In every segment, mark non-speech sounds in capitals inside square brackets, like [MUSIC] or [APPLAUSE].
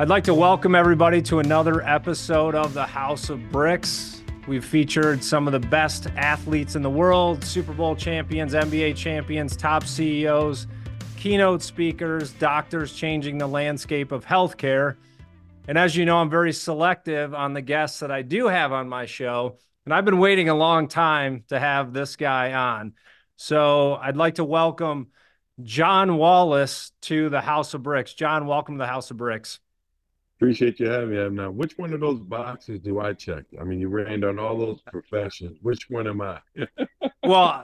I'd like to welcome everybody to another episode of the House of Bricks. We've featured some of the best athletes in the world Super Bowl champions, NBA champions, top CEOs, keynote speakers, doctors changing the landscape of healthcare. And as you know, I'm very selective on the guests that I do have on my show. And I've been waiting a long time to have this guy on. So I'd like to welcome John Wallace to the House of Bricks. John, welcome to the House of Bricks. Appreciate you having me. Now, which one of those boxes do I check? I mean, you ran on all those professions. Which one am I? [LAUGHS] well,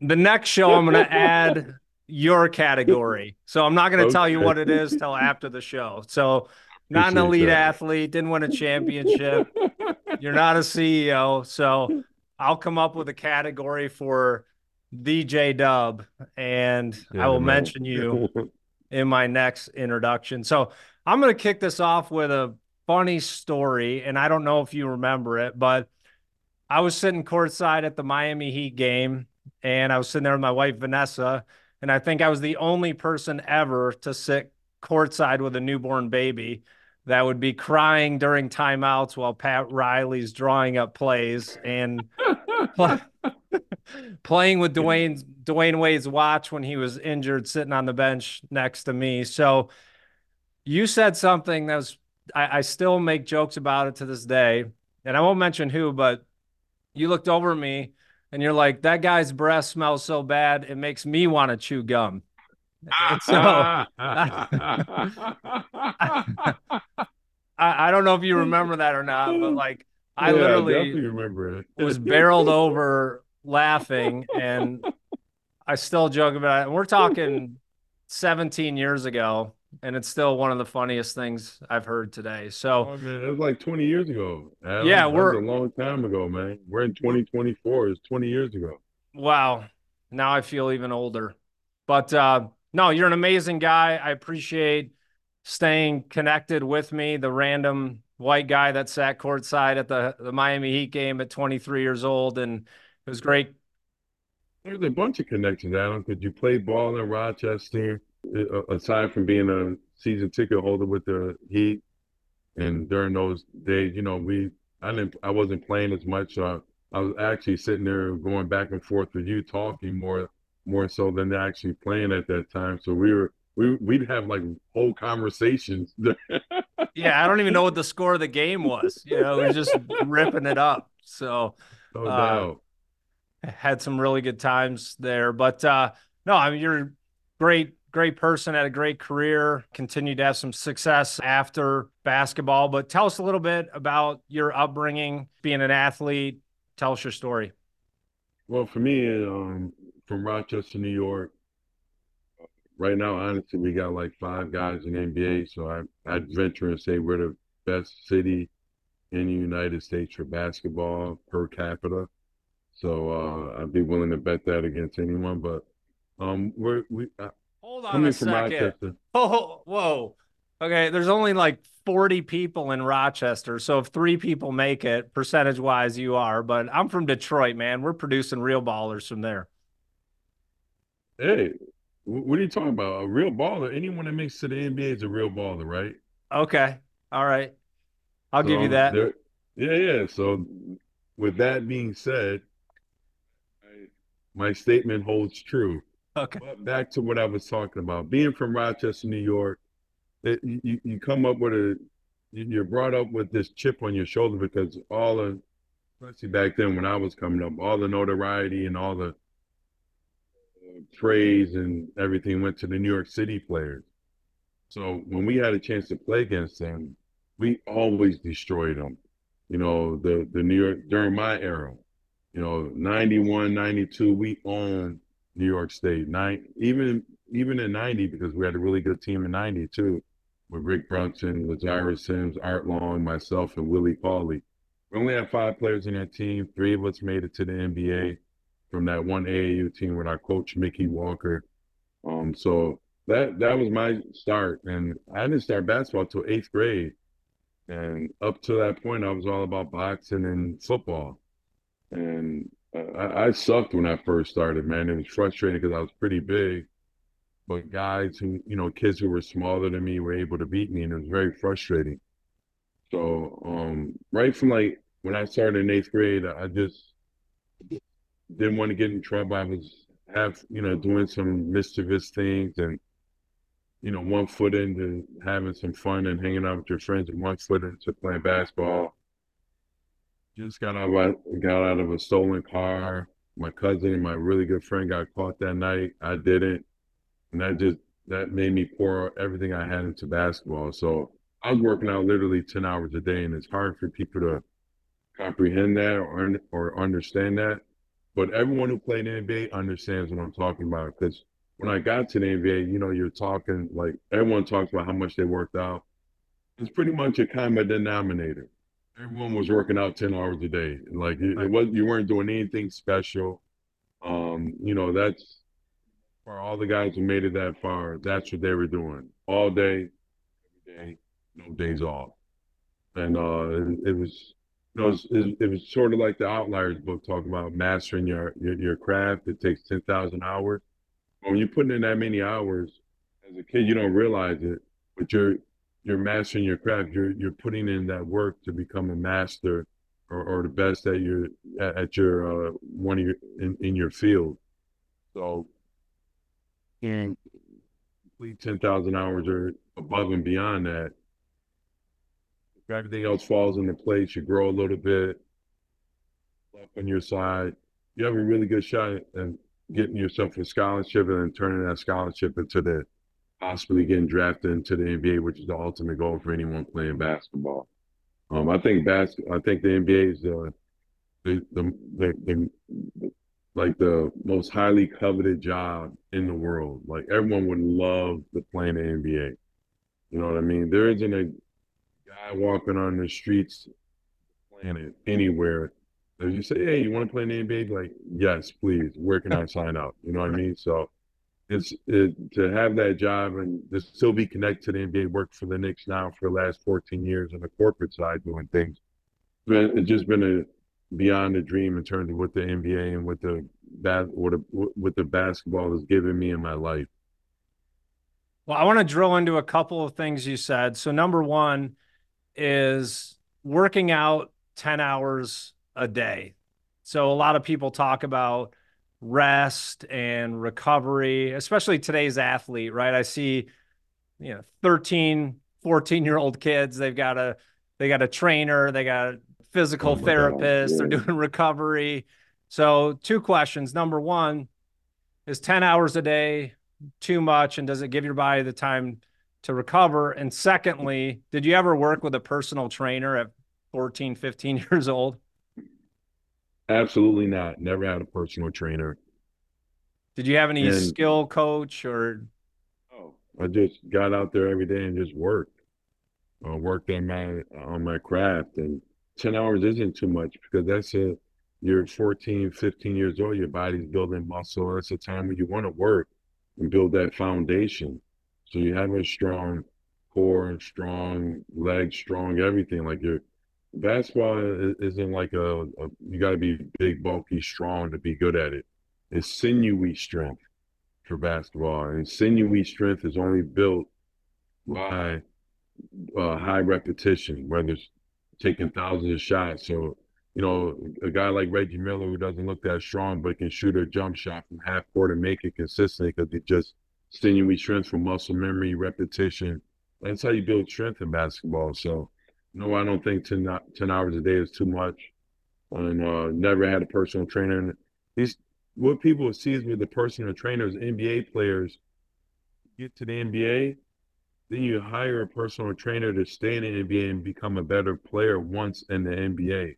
the next show I'm going [LAUGHS] to add your category. So I'm not going to okay. tell you what it is till after the show. So not an elite that. athlete, didn't win a championship. You're not a CEO. So I'll come up with a category for DJ Dub and yeah, I will mention you [LAUGHS] in my next introduction. So I'm going to kick this off with a funny story, and I don't know if you remember it, but I was sitting courtside at the Miami Heat game, and I was sitting there with my wife Vanessa, and I think I was the only person ever to sit courtside with a newborn baby that would be crying during timeouts while Pat Riley's drawing up plays and [LAUGHS] playing with Dwyane Dwyane Wade's watch when he was injured, sitting on the bench next to me. So you said something that was I, I still make jokes about it to this day, and I won't mention who, but you looked over me and you're like, that guy's breath smells so bad it makes me want to chew gum. And [LAUGHS] so I, I, don't know if you remember that or not, but like I yeah, literally I remember it. [LAUGHS] was barreled over laughing and I still joke about it. And we're talking 17 years ago and it's still one of the funniest things I've heard today. So, oh, man, it was like 20 years ago. Adam. Yeah, we're a long time ago, man. We're in 2024. It's 20 years ago. Wow. Now I feel even older. But uh, no, you're an amazing guy. I appreciate staying connected with me, the random white guy that sat courtside at the, the Miami Heat game at 23 years old. And it was great. There's a bunch of connections, Adam, because you played ball in Rochester aside from being a season ticket holder with the Heat, and during those days, you know, we I didn't I wasn't playing as much. So I, I was actually sitting there going back and forth with you, talking more more so than actually playing at that time. So we were we we'd have like whole conversations. [LAUGHS] yeah, I don't even know what the score of the game was. You know, we are just ripping it up. So no uh. Had some really good times there, but uh, no, I mean you're great great person, had a great career, continued to have some success after basketball. But tell us a little bit about your upbringing, being an athlete. Tell us your story. Well, for me, um, from Rochester, New York, right now, honestly, we got like five guys in NBA. So I, I'd venture and say we're the best city in the United States for basketball per capita. So uh, I'd be willing to bet that against anyone. But um, we're we Hold on a second. Oh, whoa. Okay, there's only like 40 people in Rochester. So if three people make it, percentage wise, you are. But I'm from Detroit, man. We're producing real ballers from there. Hey, what are you talking about? A real baller? Anyone that makes to the NBA is a real baller, right? Okay. All right. I'll so give you that. Yeah, yeah. So with that being said, my statement holds true. Okay. But back to what I was talking about. Being from Rochester, New York, it, you, you come up with a, you're brought up with this chip on your shoulder because all the, especially back then when I was coming up, all the notoriety and all the uh, praise and everything went to the New York City players. So when we had a chance to play against them, we always destroyed them. You know, the, the New York, during my era, you know, 91, 92, we owned New York State. Nine, even even in '90 because we had a really good team in '90 too, with Rick Brunson, Lazarus Sims, Art Long, myself, and Willie Cauley. We only had five players in that team. Three of us made it to the NBA from that one AAU team with our coach Mickey Walker. Um, so that that was my start, and I didn't start basketball till eighth grade. And up to that point, I was all about boxing and football. And I, I sucked when I first started, man. It was frustrating because I was pretty big. but guys who, you know, kids who were smaller than me were able to beat me, and it was very frustrating. So, um, right from like when I started in eighth grade, I just didn't want to get in trouble. I was have you know doing some mischievous things and you know one foot into having some fun and hanging out with your friends, and one foot into playing basketball. Just got out of, got out of a stolen car. My cousin and my really good friend got caught that night. I didn't, and that just that made me pour everything I had into basketball. So I was working out literally ten hours a day, and it's hard for people to comprehend that or or understand that. But everyone who played NBA understands what I'm talking about. Because when I got to the NBA, you know, you're talking like everyone talks about how much they worked out. It's pretty much a common denominator. Everyone was working out 10 hours a day. Like it, it was you weren't doing anything special. Um, you know, that's for all the guys who made it that far, that's what they were doing. All day, every day, no days off. And uh it, it was you know, it was, it was, sort of like the Outliers book talking about mastering your your, your craft. It takes ten thousand hours. When you're putting in that many hours, as a kid, you don't realize it, but you're you're mastering your craft. You're you're putting in that work to become a master or, or the best at your at your uh, one of your in, in your field. So, and complete ten thousand hours or above and beyond that, If everything else falls into place, you grow a little bit up on your side, you have a really good shot at getting yourself a scholarship and then turning that scholarship into the possibly getting drafted into the NBA, which is the ultimate goal for anyone playing basketball. Um, I think bas- I think the NBA is the the, the, the, the like the most highly coveted job in the world. Like everyone would love to play in the NBA. You know what I mean? There isn't a guy walking on the streets, planet, anywhere. If you say, "Hey, you want to play in the NBA?" Like, yes, please. Where can I sign up? You know what I mean? So, it's it, to have that job and to still be connected to the NBA. Work for the Knicks now for the last 14 years on the corporate side doing things. It's just been a beyond a dream in terms of what the NBA and what the that what, the, what the basketball has given me in my life. Well, I want to drill into a couple of things you said. So, number one, is working out 10 hours a day. So a lot of people talk about rest and recovery, especially today's athlete, right? I see, you know, 13, 14 year old kids, they've got a, they got a trainer, they got a physical oh therapist, they're doing [LAUGHS] recovery. So two questions. Number one, is 10 hours a day too much? And does it give your body the time to recover? And secondly, did you ever work with a personal trainer at 14, 15 [LAUGHS] years old? Absolutely not. Never had a personal trainer. Did you have any and, skill coach or? Oh, I just got out there every day and just worked. Uh, worked on my on my craft, and ten hours isn't too much because that's it. You're 14, 15 years old. Your body's building muscle. That's a time when you want to work and build that foundation. So you have a strong core, and strong legs, strong everything. Like your basketball isn't like a, a you got to be big, bulky, strong to be good at it. It's sinewy strength for basketball, and sinewy strength is only built by uh, high repetition, whether it's taking thousands of shots. So, you know, a guy like Reggie Miller who doesn't look that strong but can shoot a jump shot from half court and make it consistent because he just sinewy strength from muscle memory, repetition. That's how you build strength in basketball. So, no, I don't think 10, 10 hours a day is too much. And uh, never had a personal trainer. And these, what people see as the personal trainers, NBA players, get to the NBA, then you hire a personal trainer to stay in the NBA and become a better player once in the NBA.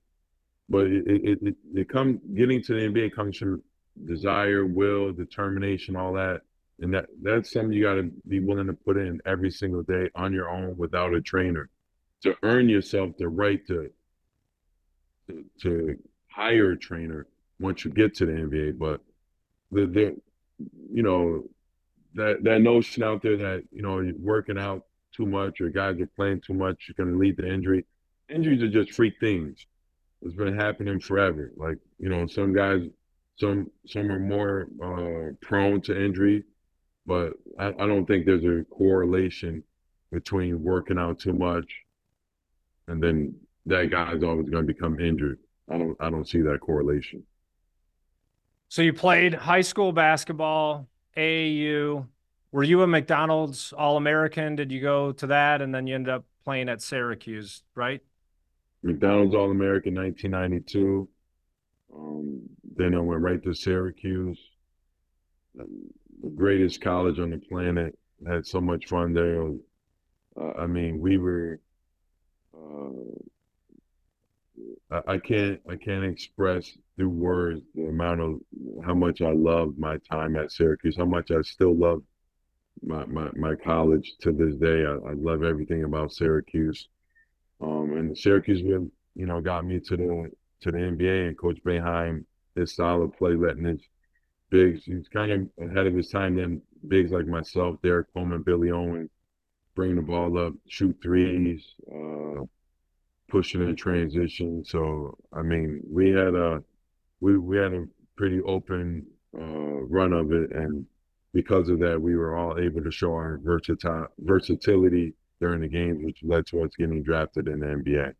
But it, it, it, it comes getting to the NBA comes from desire, will, determination, all that and that that's something you got to be willing to put in every single day on your own without a trainer to earn yourself the right to to, to hire a trainer once you get to the NBA. But the, the you know that that notion out there that you know you're working out too much or guys are playing too much, you're going to lead to injury. Injuries are just freak things. It's been happening forever. Like you know, some guys, some some are more uh, prone to injury but I, I don't think there's a correlation between working out too much and then that guy's always going to become injured. I don't I don't see that correlation. So you played high school basketball, AAU. Were you a McDonald's All American? Did you go to that and then you ended up playing at Syracuse, right? McDonald's All American 1992. Um, then I went right to Syracuse, the greatest college on the planet. Had so much fun there. Uh, I mean, we were. Uh, I, I can't. I can't express through words the amount of how much I loved my time at Syracuse. How much I still love my my, my college to this day. I, I love everything about Syracuse. Um, and Syracuse, you know, got me to the to the NBA. And Coach Boeheim, his style of play, letting his bigs, he's kind of ahead of his time. Then bigs like myself, Derrick Coleman, Billy Owen, bring the ball up, shoot threes, uh, pushing in transition. So I mean, we had a we we had a pretty open uh, run of it, and because of that, we were all able to show our versatile versatility during the games, which led to us getting drafted in the NBA.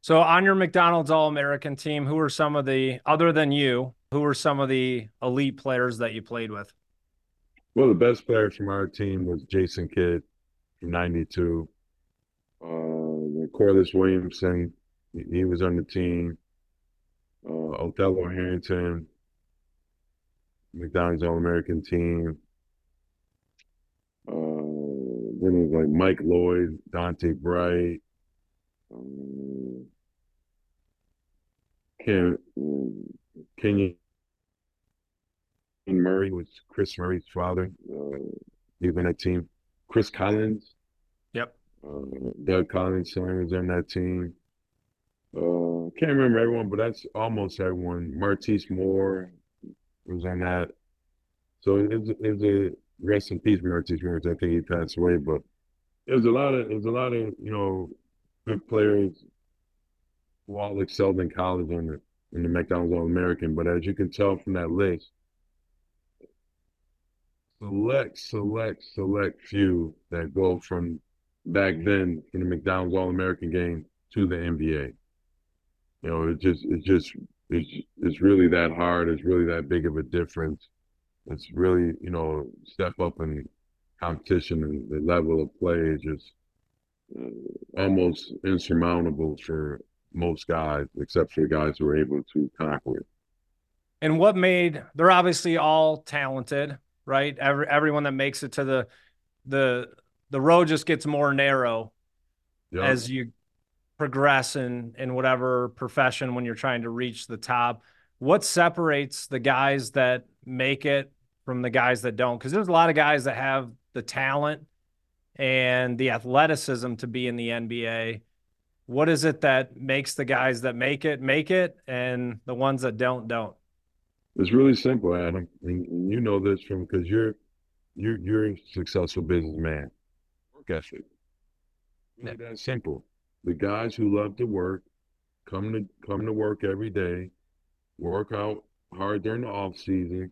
So, on your McDonald's All American team, who were some of the, other than you, who were some of the elite players that you played with? Well, the best player from our team was Jason Kidd 92. Uh, Corliss Williamson, he was on the team. Uh, Othello Harrington, McDonald's All American team. Uh, then it was like Mike Lloyd, Donta Bright, um, Ken, Kenyon Murray was Kris Murray's father. Uh, he was in that team. Chris Collins. Yep. Uh, Doug Collins was on that team. Uh, can't remember everyone, but that's almost everyone. Martise Moore was on that. So it was, it was a rest in peace, Martise Moore. I think he passed away, but it was a lot of it was a lot of you know good players who all excelled in college in the in the McDonald's All American. But as you can tell from that list, select, select, select few that go from back then in the McDonald's All American game to the NBA. You know, it just it's just it's it's really that hard. It's really that big of a difference. It's really you know step up in competition and the level of play is just uh, almost insurmountable for most guys, except for the guys who are able to conquer it. And what made they're obviously all talented, right? Every everyone that makes it to the the the road just gets more narrow as you progress in in whatever profession when you're trying to reach the top. What separates the guys that make it from the guys that don't? Because there's a lot of guys that have the talent and the athleticism to be in the NBA what is it that makes the guys that make it make it and the ones that don't don't it's really simple adam and you know this from because you're you're you're a successful businessman work ethic really yeah. that simple the guys who love to work come to come to work every day, work out hard during the off season,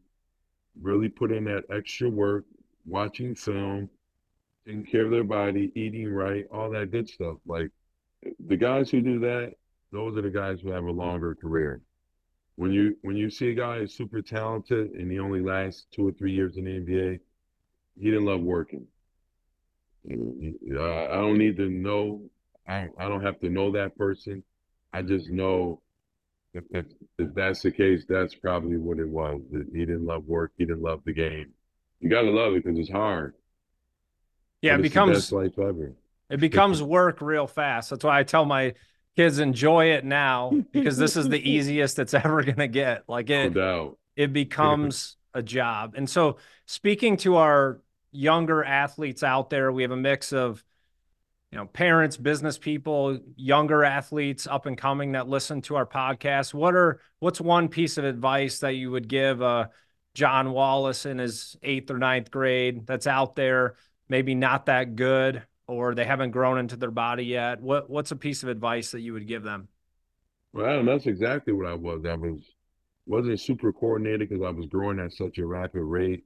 really put in that extra work, watching film, taking care of their body, eating right, all that good stuff. Like the guys who do that, those are the guys who have a longer career. When you when you see a guy who's super talented and he only lasts two or three years in the NBA, he didn't love working. Uh, I don't need to know I, I don't have to know that person. I just know if, if, if that's the case, that's probably what it was. He didn't love work. He didn't love the game. You got to love it because it's hard. Yeah, it becomes life ever. It becomes work real fast. That's why I tell my kids enjoy it now [LAUGHS] because this is the easiest it's ever gonna get. Like it, no it becomes a job. And so, speaking to our younger athletes out there, we have a mix of you know, parents, business people, younger athletes up and coming that listen to our podcast, what are what's one piece of advice that you would give uh, John Wallace in his eighth or ninth grade that's out there, maybe not that good, or they haven't grown into their body yet? What what's a piece of advice that you would give them? Well, that's exactly what I was. I was wasn't super coordinated because I was growing at such a rapid rate.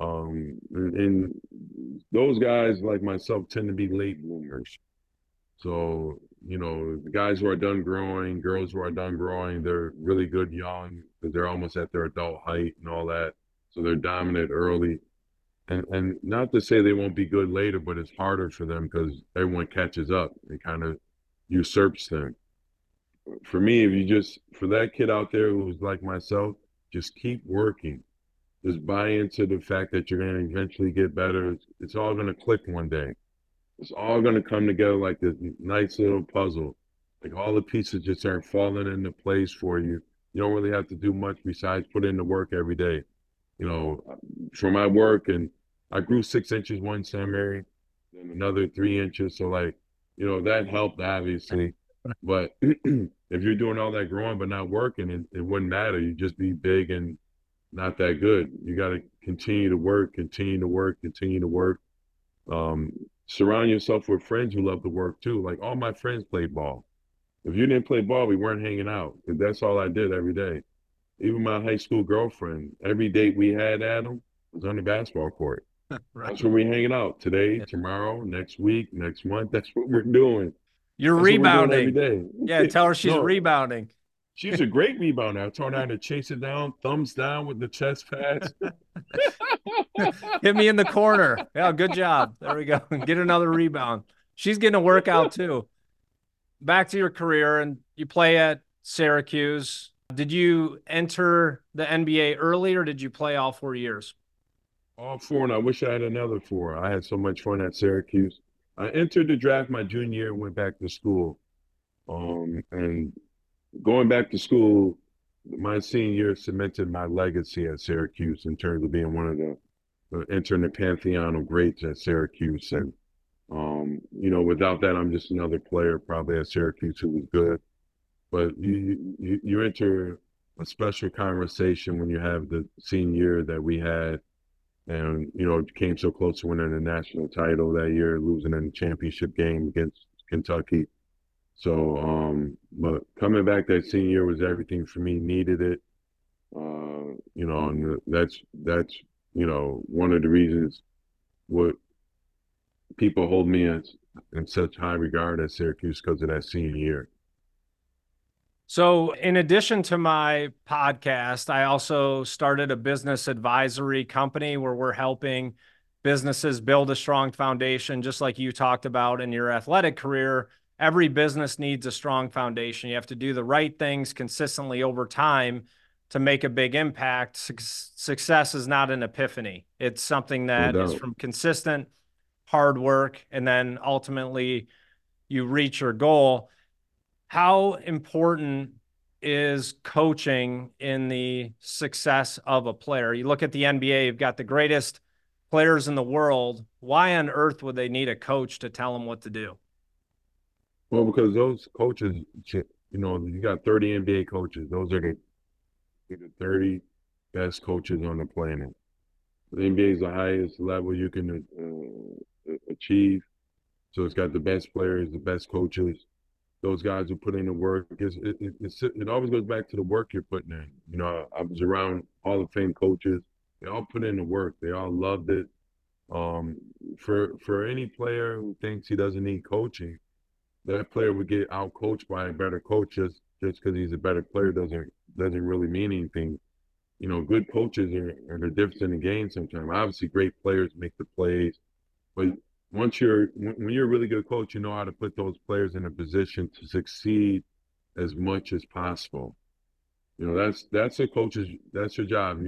Um, and, and those guys like myself tend to be late bloomers. So, you know, guys who are done growing, girls who are done growing, they're really good young because they're almost at their adult height and all that. So they're dominant early. And and not to say they won't be good later, but it's harder for them because everyone catches up. It kind of usurps them. For me, if you just for that kid out there who's like myself, just keep working. Just buy into the fact that you're going to eventually get better. It's, it's all going to click one day. It's all going to come together like this nice little puzzle. Like all the pieces just aren't falling into place for you. You don't really have to do much besides put in the work every day. You know, for my work, and I grew six inches one summer, and another three inches. So like, you know, that helped obviously. But [CLEARS THROAT] if you're doing all that growing but not working, it, it wouldn't matter. You just be big and not that good. You got to continue to work, continue to work, continue to work. Um, surround yourself with friends who love to work too. Like all my friends played ball. If you didn't play ball, we weren't hanging out. That's all I did every day. Even my high school girlfriend, every date we had, Adam, was on the basketball court. [LAUGHS] right. That's where we're hanging out today, yeah. tomorrow, next week, next month. That's what we're doing. You're that's rebounding every day. Yeah, tell her she's [LAUGHS] no, rebounding. She's a great rebounder. I told her to chase it down, thumbs down with the chest pads. [LAUGHS] Hit me in the corner. Yeah, good job. There we go. Get another rebound. She's getting a workout too. Back to your career, and you play at Syracuse. Did you enter the NBA early, or did you play all four years? All four, and I wish I had another four. I had so much fun at Syracuse. I entered the draft my junior year, and went back to school, um, and going back to school, my senior year cemented my legacy at Syracuse in terms of being one of the uh, entering the pantheon of greats at Syracuse. And um, you know, without that, I'm just another player probably at Syracuse who was good. But you you, you enter a special conversation when you have the senior year that we had, and you know, came so close to winning the national title that year, losing in the championship game against Kentucky. So, um, but coming back that senior year was everything for me. Needed it, uh, you know, and that's that's you know one of the reasons what people hold me in, in such high regard at Syracuse because of that senior year. So, in addition to my podcast, I also started a business advisory company where we're helping businesses build a strong foundation, just like you talked about in your athletic career every business needs a strong foundation. You have to do the right things consistently over time to make a big impact. Success is not an epiphany. It's something that no is from consistent hard work and then ultimately you reach your goal. How important is coaching in the success of a player? You look at the NBA, you've got the greatest players in the world. Why on earth would they need a coach to tell them what to do? Well, because those coaches, you know, you got 30 NBA coaches. Those are the, the 30 best coaches on the planet. The NBA is the highest level you can uh, achieve. So it's got the best players, the best coaches, those guys who put in the work. Because it, it, it, always goes back to the work you're putting in. You know, I was around Hall of Fame coaches. They all put in the work. They all loved it. Um, for for any player who thinks he doesn't need coaching, that player would get out coached by a better coach just just because he's a better player doesn't doesn't really mean anything. You know, good coaches are, are the difference in the game sometimes. Obviously, great players make the plays, but once you're when you're a really good coach, you know how to put those players in a position to succeed as much as possible. You know, that's that's a coach's that's your job.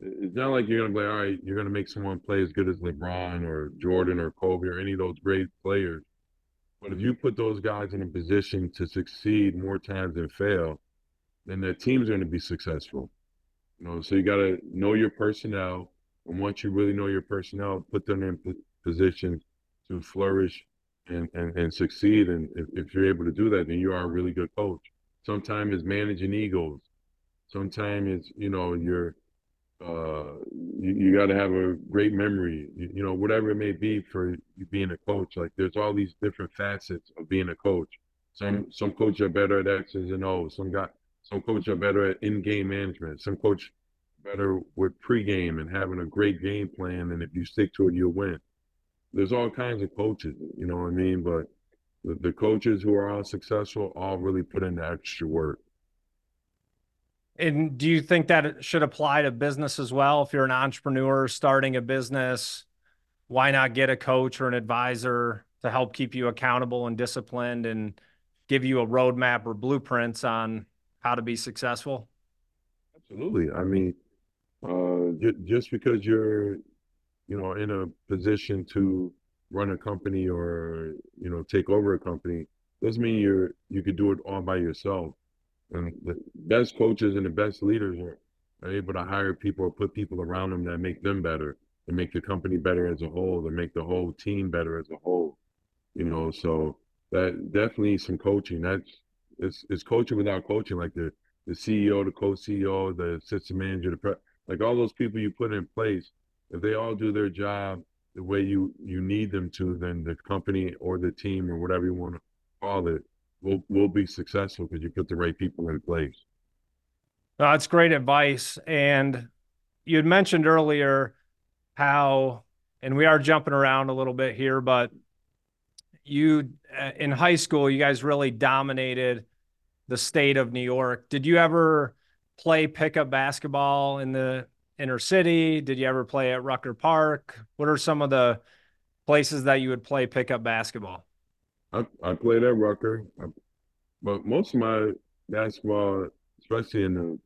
It's not like you're gonna play, all right. You're gonna make someone play as good as LeBron or Jordan or Kobe or any of those great players but if you put those guys in a position to succeed more times than fail, then the team's going to be successful. You know, so you got to know your personnel, and once you really know your personnel, put them in positions to flourish and, and, and succeed. And if, if you're able to do that, then you are a really good coach. Sometimes it's managing egos. Sometimes it's you know you're uh, you, you got to have a great memory, you, you, know, whatever it may be for being a coach. Like there's all these different facets of being a coach. Some some coaches are better at X's and O's. Some got some coaches are better at in-game management. Some coach better with pregame and having a great game plan. And if you stick to it, you'll win. There's all kinds of coaches, you know what I mean? But the, the coaches who are all successful all really put in the extra work. And do you think that it should apply to business as well? If you're an entrepreneur starting a business, why not get a coach or an advisor to help keep you accountable and disciplined and give you a roadmap or blueprints on how to be successful? Absolutely. I mean, uh, just because you're, you know, in a position to run a company or you know take over a company doesn't mean you're you could do it all by yourself. And the best coaches and the best leaders are, are able to hire people or put people around them that make them better and make the company better as a whole, to make the whole team better as a whole. You know, so that definitely some coaching. That's it's it's coaching without coaching, like the the CEO, the co-CEO, the assistant manager, the pre- like all those people you put in place. If they all do their job the way you you need them to, then the company or the team or whatever you want to call it will will be successful because you put the right people in place. No, that's great advice. And you had mentioned earlier how, and we are jumping around a little bit here, but you uh, in high school, you guys really dominated the state of New York. Did you ever play pickup basketball in the inner city? Did you ever play at Rucker Park? What are some of the places that you would play pickup basketball? I, I played at Rucker, I, but most of my basketball, especially in the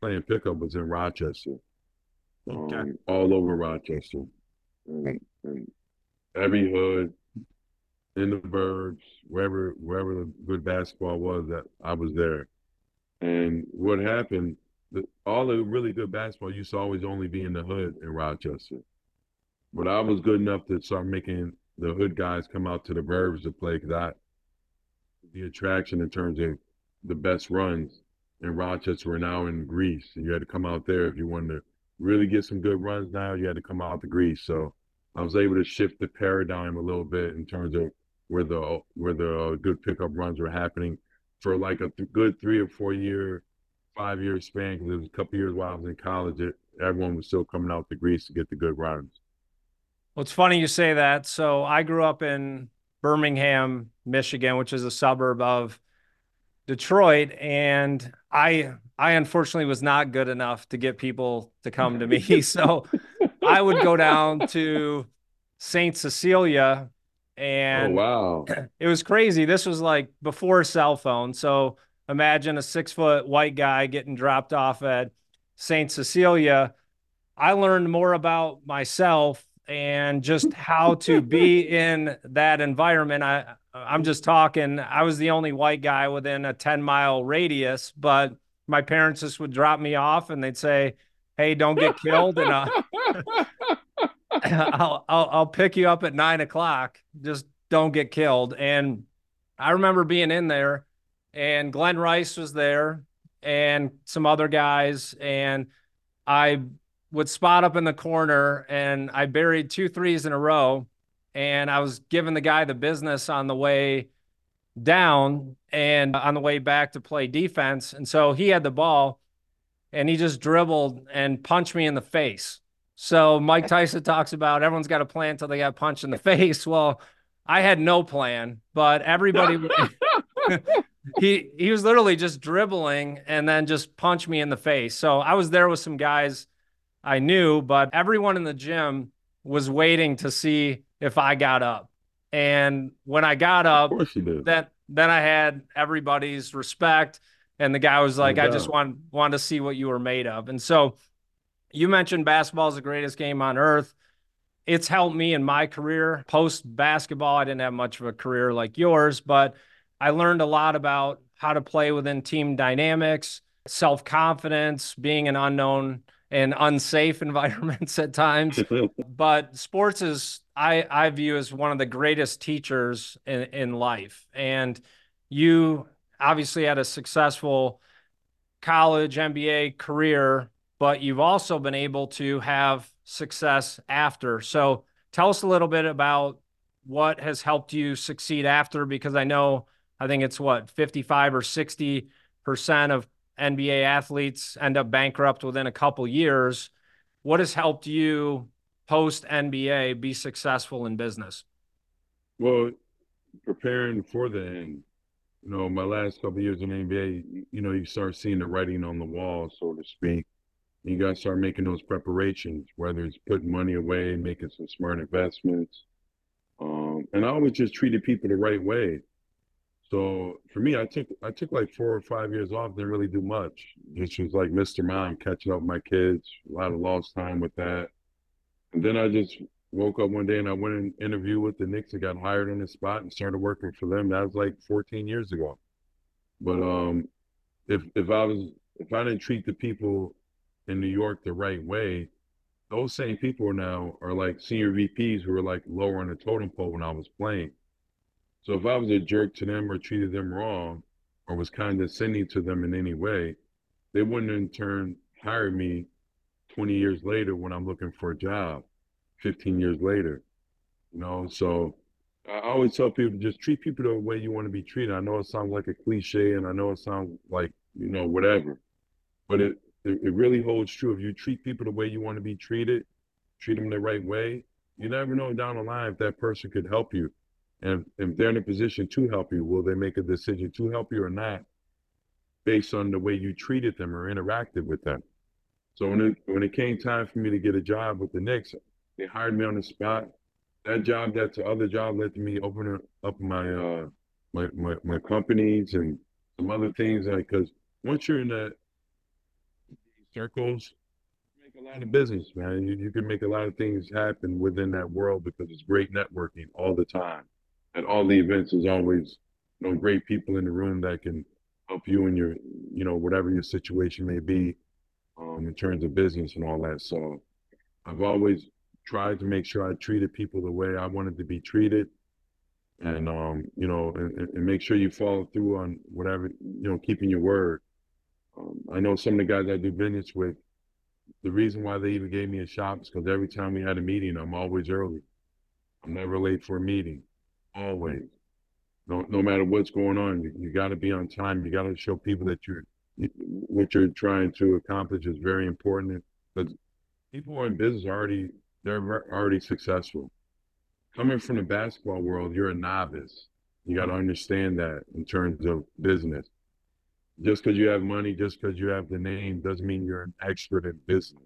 playing pickup, was in Rochester. Okay. Um, all over Rochester. And, and every hood, in the burbs, wherever wherever the good basketball was, that I was there. And what happened the, all the really good basketball used to always only be in the hood in Rochester. But I was good enough to start making the hood guys come out to the burbs to play I, the attraction in terms of the best runs in Rochester were now in Greece. And you had to come out there if you wanted to really get some good runs now, you had to come out to Greece. So I was able to shift the paradigm a little bit in terms of where the where the uh, good pickup runs were happening for like a th- good three or four year five year span because it was a couple years while I was in college. It, everyone was still coming out to Greece to get the good runs. Well, it's funny you say that. So I grew up in Birmingham, Michigan, which is a suburb of Detroit, and I I unfortunately was not good enough to get people to come to me. [LAUGHS] so I would go down to Saint Cecilia oh, and oh, wow. [CLEARS THROAT] It was crazy. This was like before cell phone. So imagine a six foot white guy getting dropped off at St. Cecilia. I learned more about myself and just how to be [LAUGHS] in that environment. I I'm just talking. I was the only white guy within a 10 mile radius, but my parents just would drop me off and they'd say, "Hey, don't get killed," and uh, [LAUGHS] I'll, I'll I'll pick you up at nine o'clock. Just don't get killed. And I remember being in there and Glen Rice was there and some other guys. And I would spot up in the corner and I buried two threes in a row. And I was giving the guy the business on the way down and on the way back to play defense. And so he had the ball and he just dribbled and punched me in the face. So Mike Tyson talks about everyone's got a plan until they got punched in the [LAUGHS] face. Well, I had no plan, but everybody [LAUGHS] [LAUGHS] he he was literally just dribbling and then just punched me in the face. So I was there with some guys I knew, but everyone in the gym was waiting to see if I got up. And when I got up, then then I had everybody's respect. And the guy was like, I just want wanted to see what you were made of. And so you mentioned basketball is the greatest game on earth. It's helped me in my career. Post basketball, I didn't have much of a career like yours, but I learned a lot about how to play within team dynamics, self confidence, being an unknown and unsafe [LAUGHS] environments at times. [LAUGHS] but sports is, I, I view as one of the greatest teachers in, in life. And you obviously had a successful college, NBA career, but you've also been able to have success after. So tell us a little bit about what has helped you succeed after, because I know I think it's what 55 or 60 percent of NBA athletes end up bankrupt within a couple years. What has helped you post NBA be successful in business? Well, preparing for the end. You know, my last couple years in NBA, you know, you start seeing the writing on the wall, so to speak. You got to start making those preparations, whether it's putting money away, making some smart investments. Um, and I always just treated people the right way. So for me, I took I took like four or five years off, didn't really do much. Just was like Mr. Mom, catching up with my kids, a lot of lost time with that. And then I just woke up one day and I went and interviewed with the Knicks and got hired on the spot and started working for them. That was like 14 years ago. But um, if if I was if I didn't treat the people in New York the right way, those same people now are like senior VPs who were like lower on the totem pole when I was playing. So if I was a jerk to them or treated them wrong or was condescending to them in any way, they wouldn't in turn hire me 20 years later when I'm looking for a job, 15 years later. You know, so I always tell people just treat people the way you want to be treated. I know it sounds like a cliche and I know it sounds like, you know, whatever, but it, it, really holds true. If you treat people the way you want to be treated, treat them the right way, you never know down the line if that person could help you and if they're in a position to help you, will they make a decision to help you or not based on the way you treated them or interacted with them? So when it when it came time for me to get a job with the Knicks, they hired me on the spot. That job, that other job led to me opening up my uh my my, my companies and some other things because once you're in that circles, you make a lot of business, man. You, you can make a lot of things happen within that world because it's great networking all the time at all the events there's always you know great people in the room that can help you in your you know whatever your situation may be um, in terms of business and all that. So i've always tried to make sure i treated people the way i wanted to be treated. And um, you know and, and, make sure you follow through on whatever you know keeping your word. Um, i know some of the guys i do business with the reason why they even gave me a shop is because every time we had a meeting i'm always early. I'm never late for a meeting always. No, no matter what's going on, you, you got to be on time. You got to show people that you're what you're trying to accomplish is very important. Because people who are in business already they're already successful. Coming from the basketball world, you're a novice. You got to understand that in terms of business. Just because you have money, just because you have the name, doesn't mean you're an expert in business.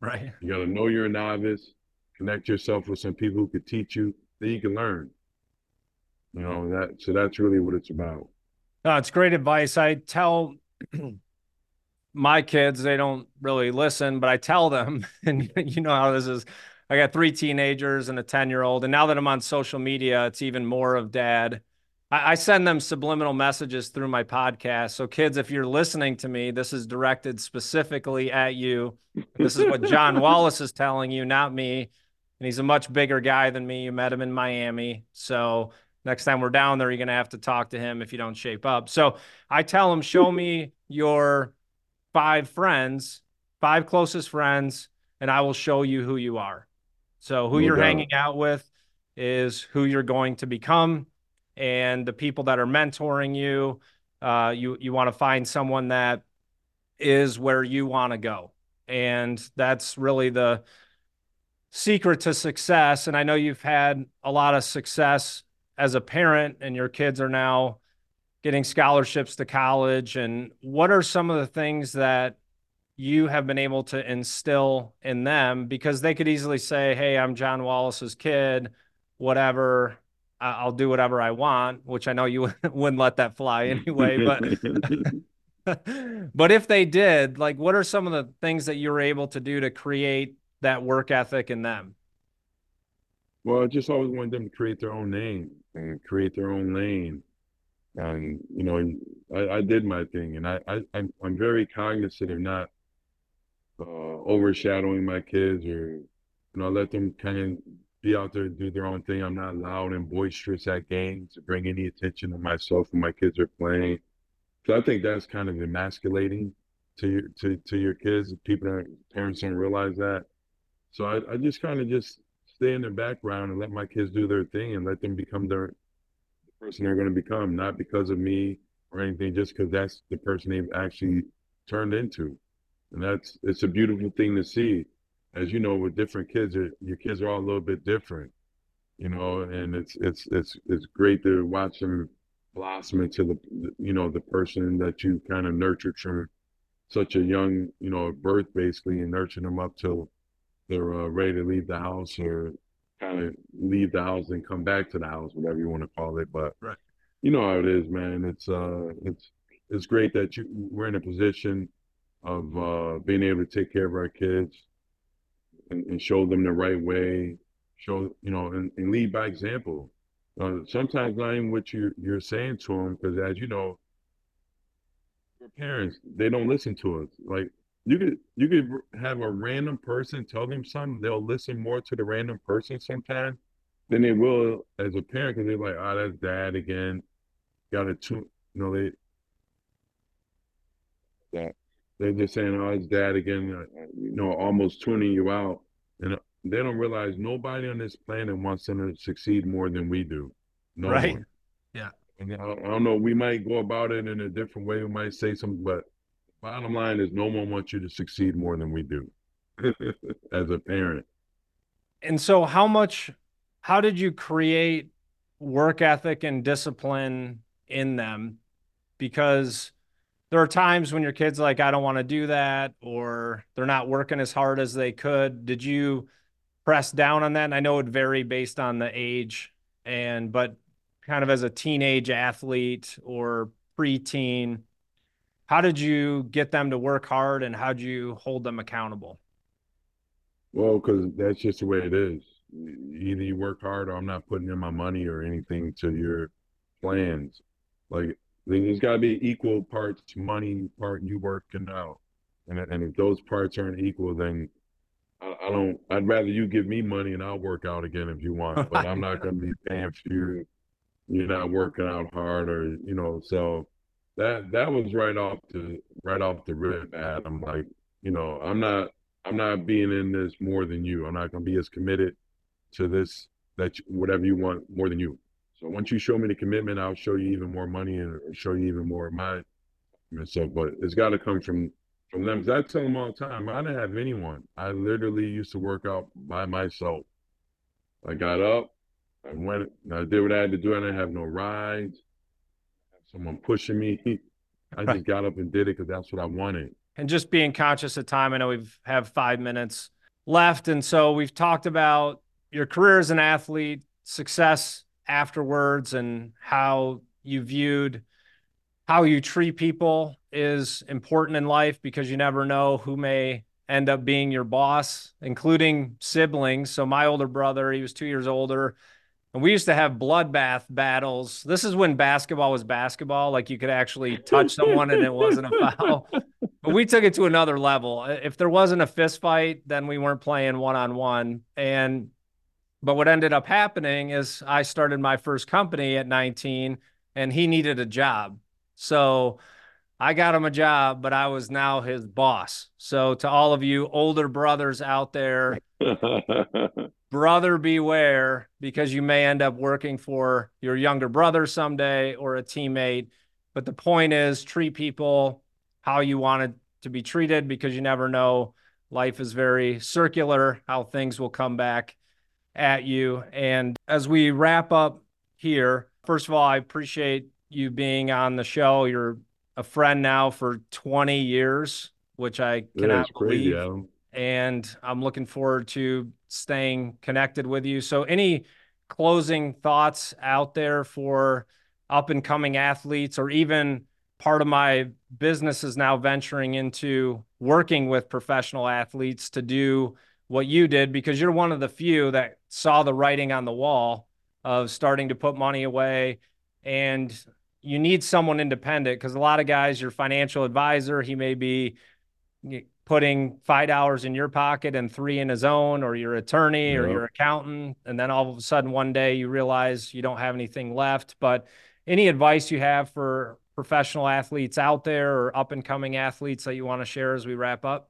Right. You got to know you're a novice. Connect yourself with some people who could teach you. Then you can learn. You know, that so that's really what it's about. No, it's great advice. I tell [CLEARS THROAT] my kids, they don't really listen, but I tell them, [LAUGHS] and you know how this is. I got three teenagers and a 10 year old. And now that I'm on social media, it's even more of dad. I, I send them subliminal messages through my podcast. So, kids, if you're listening to me, this is directed specifically at you. This is what John [LAUGHS] Wallace is telling you, not me. And he's a much bigger guy than me. You met him in Miami. So, Next time we're down there, you're going to have to talk to him if you don't shape up. So I tell him, show me your five friends, five closest friends, and I will show you who you are. So who no you're doubt. hanging out with is who you're going to become, and the people that are mentoring you. Uh, you you want to find someone that is where you want to go, and that's really the secret to success. And I know you've had a lot of success as a parent and your kids are now getting scholarships to college and what are some of the things that you have been able to instill in them? Because they could easily say hey i'm john wallace's kid whatever i'll do whatever i want which i know you [LAUGHS] wouldn't let that fly anyway but [LAUGHS] [LAUGHS] but if they did like what are some of the things that you were able to do to create that work ethic in them? Well i just always wanted them to create their own name and create their own lane. And you know, I, I did my thing, and I, I I'm, I'm very cognizant of not uh, overshadowing my kids, or you know, let them kind of be out there do their own thing. I'm not loud and boisterous at games to bring any attention to myself when my kids are playing. So I think that's kind of emasculating to your to, to your kids. People parents don't realize that. So I, I just kind of just stay in the background and let my kids do their thing and let them become their the person they're going to become, not because of me or anything, just because that's the person they've actually turned into. And that's it's a beautiful thing to see. As you know, with different kids, your kids are all a little bit different, you know, and it's it's it's it's great to watch them blossom into the you know the person that you kind of nurtured from such a young you know birth basically and nurturing them up till they're uh, ready to leave the house or kind of leave the house and come back to the house whatever you want to call it but right. you know how it is man it's uh it's it's great that you we're in a position of uh being able to take care of our kids and, and show them the right way show you know and, and lead by example uh, sometimes not even what you you're saying to them, because as you know, parents they don't listen to us. Like you could you could have a random person tell them something, they'll listen more to the random person sometimes than they will as a parent, because they're like, oh, that's dad again. Got to tune, you know, they that they're just saying, oh, it's dad again. Uh, you know, almost tuning you out, and they don't realize nobody on this planet wants them to succeed more than we do. No right. One. Yeah. And I, I don't know. We might go about it in a different way. We might say something, but bottom line is no one wants you to succeed more than we do [LAUGHS] as a parent. And so, how much, how did you create work ethic and discipline in them? Because there are times when your kids like, I don't want to do that, or they're not working as hard as they could. Did you press down on that? And I know it vary based on the age and but kind of as a teenage athlete or preteen, how did you get them to work hard and how did you hold them accountable? Well, because that's just the way it is. Either you work hard or I'm not putting in my money or anything to your plans. Like there's got to be equal parts money, part you working out. And, and if those parts aren't equal, then I, I, don't. I'd rather you give me money and I'll work out again if you want. But I'm not going to be paying for you. You're not working out hard, or you know. So that that was right off the right off the rip. I'm like, you know, I'm not. I'm not being in this more than you. I'm not to be as committed to this that you, whatever you want more than you. So once you show me the commitment, I'll show you even more money and show you even more of my stuff. But it's got to come from from them. I tell them all the time, I didn't have anyone. I literally used to work out by myself. I got up, I went, I did what I had to do. I didn't have no rides, someone pushing me. [LAUGHS] I just got up and did it because that's what I wanted. And just being conscious of time. I know we've have five minutes left, and so we've talked about your career as an athlete, success afterwards, and how you viewed how you treat people is important in life because you never know who may end up being your boss, including siblings. So my older brother, he was two years older, and we used to have bloodbath battles. This is when basketball was basketball, like you could actually touch someone and it wasn't a [LAUGHS] foul. But we took it to another level. If there wasn't a fist fight, then we weren't playing one on one. And but what ended up happening is I started my first company at 19 and he needed a job. So I got him a job, but I was now his boss. So to all of you older brothers out there, [LAUGHS] brother beware because you may end up working for your younger brother someday or a teammate. But the point is treat people how you want to be treated because you never know. Life is very circular, how things will come back at you. And as we wrap up here, first of all, I appreciate you being on the show. You're a friend now for 20 years, which I cannot yeah, believe. Crazy, and I'm looking forward to staying connected with you. So, any closing thoughts out there for up and coming athletes, or even part of my business is now venturing into working with professional athletes to do what you did because you're one of the few that saw the writing on the wall of starting to put money away and you need someone independent because a lot of guys, your financial advisor, he may be putting five dollars in your pocket and three in his own, or your attorney yep. or your accountant, and then all of a sudden one day you realize you don't have anything left. But any advice you have for professional athletes out there or up and coming athletes that you want to share as we wrap up?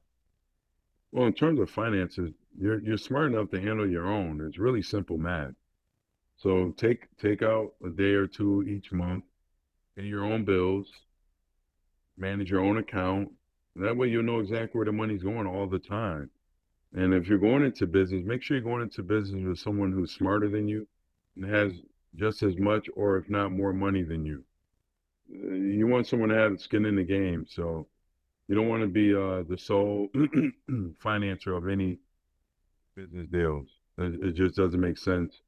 Well, in terms of finances, you're you're smart enough to handle your own. It's really simple math. So take take out a day or two each month in your own bills, manage your own account, That way you'll know exactly where the money's going all the time. And if you're going into business, make sure you're going into business with someone who's smarter than you and has just as much or if not more money than you. Uh, you want someone to have skin in the game. So you don't want to be uh, the sole [CLEARS THROAT] financer of any business deals. It, it, just doesn't make sense.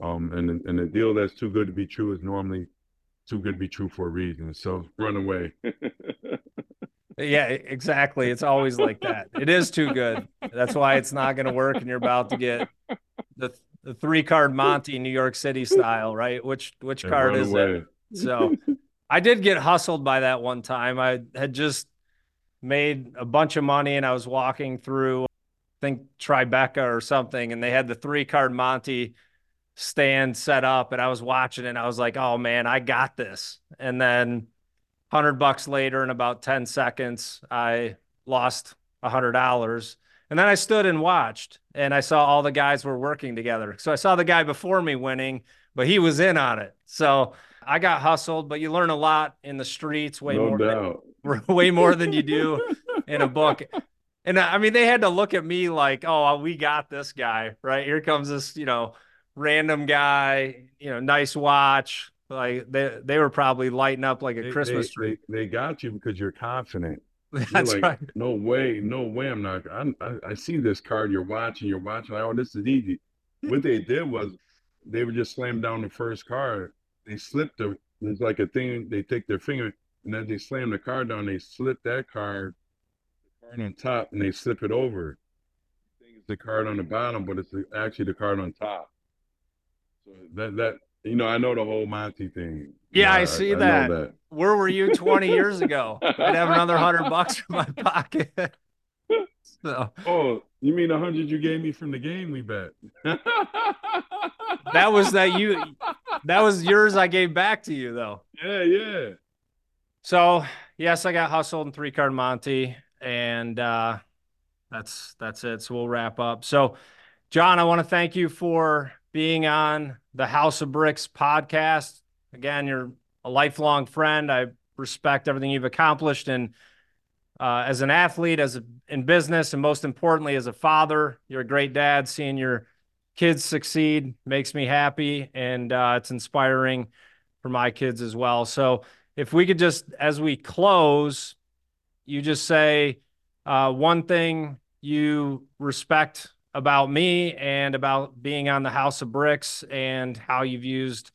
Um, and and a deal that's too good to be true is normally too good to be true for a reason. So run away. [LAUGHS] yeah, exactly. It's always like that. It is too good. That's why it's not going to work, and you're about to get the the three card Monty New York City style, right? Which which card is away. it? So I did get hustled by that one time. I had just made a bunch of money and I was walking through I think Tribeca or something and they had the three card Monty stand set up and I was watching it and I was like, "Oh man, I got this." And then 100 bucks later in about 10 seconds, I lost $100. And then I stood and watched and I saw all the guys were working together. So I saw the guy before me winning, but he was in on it. So I got hustled, but you learn a lot in the streets way no more doubt. Than, [LAUGHS] way more than you do in a book. And I mean, they had to look at me like, "Oh, we got this guy, right? Here comes this, you know, random guy, you know, nice watch." Like they they were probably lighting up like a they, Christmas they, tree. They, they, got you because you're confident. [LAUGHS] That's you're like, right. No way, no way. I'm not. I'm, I, I see this card. You're watching. You're watching. Like, oh, this is easy. What they did was they would just slam down the first card. They slipped the. There's like a thing. They take their finger and as they slam the card down, they slip that card, the card on top, and they slip it over. think it's the card on the bottom, but it's actually the card on top. So that that you know, I know the whole Monty thing. Yeah, I, I see I, that. that. Where were you 20 years ago? I'd have another hundred [LAUGHS] bucks in my pocket. [LAUGHS] so. Oh, you mean a hundred you gave me from the game we bet? that was that you. That was [LAUGHS] yours. I gave back to you though. Yeah, yeah. So yes, I got hustled in three card Monty, and uh, that's that's it. So we'll wrap up. So, John, I want to thank you for being on the House of Bricks podcast. Again, you're a lifelong friend. I respect everything you've accomplished and uh, as an athlete, as a, in business, and most importantly, as a father. You're a great dad. Seeing your kids succeed makes me happy, and uh, it's inspiring for my kids as well. So, if we could just, as we close, you just say uh, one thing you respect about me and about being on the House of Bricks and how you've used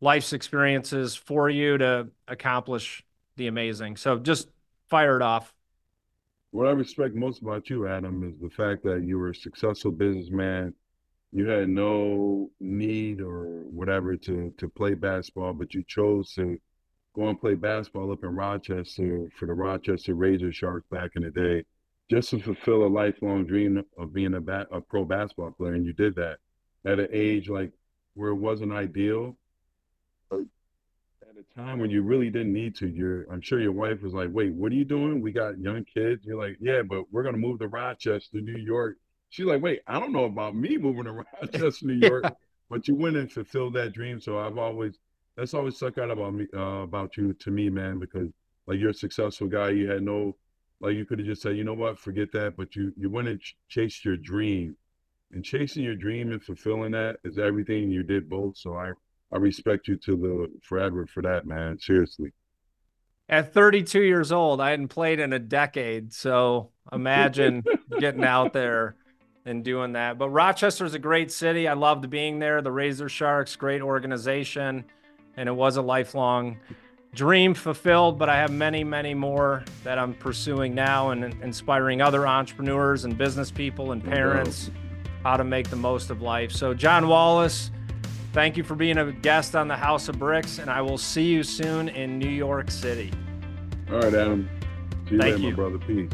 life's experiences for you to accomplish the amazing. So just fire it off. What I respect most about you, Adam, is the fact that you were a successful businessman. You had no need or whatever to to play basketball, but you chose to go and play basketball up in Rochester for the Rochester Razor Sharks back in the day just to fulfill a lifelong dream of being a, ba- a pro basketball player, and you did that at an age like where it wasn't ideal, at a time when you really didn't need to. You're, I'm sure your wife was like, "Wait, what are you doing? We got young kids." You're like, "Yeah, but we're gonna move to Rochester, New York." She's like, "Wait, I don't know about me moving to [LAUGHS] Rochester, New York," yeah. [LAUGHS] but you went and fulfilled that dream. So I've always that's always stuck out about me uh, about you to me, man, because like you're a successful guy. You had no like you could have just said, you know what, forget that. But you you went and ch- chased your dream, and chasing your dream and fulfilling that is everything. You did both, so I I respect you to the forever for that, man. Seriously. At 32 years old, I hadn't played in a decade, so imagine [LAUGHS] getting out there and doing that. But Rochester is a great city. I loved being there. The Razor Sharks, great organization, and it was a lifelong dream fulfilled, but I have many, many more that I'm pursuing now and inspiring other entrepreneurs and business people and parents how to make the most of life. So, John Wallace, thank you for being a guest on the House of Bricks, and I will see you soon in New York City. All right, Adam. See you thank later, you. my brother. Peace.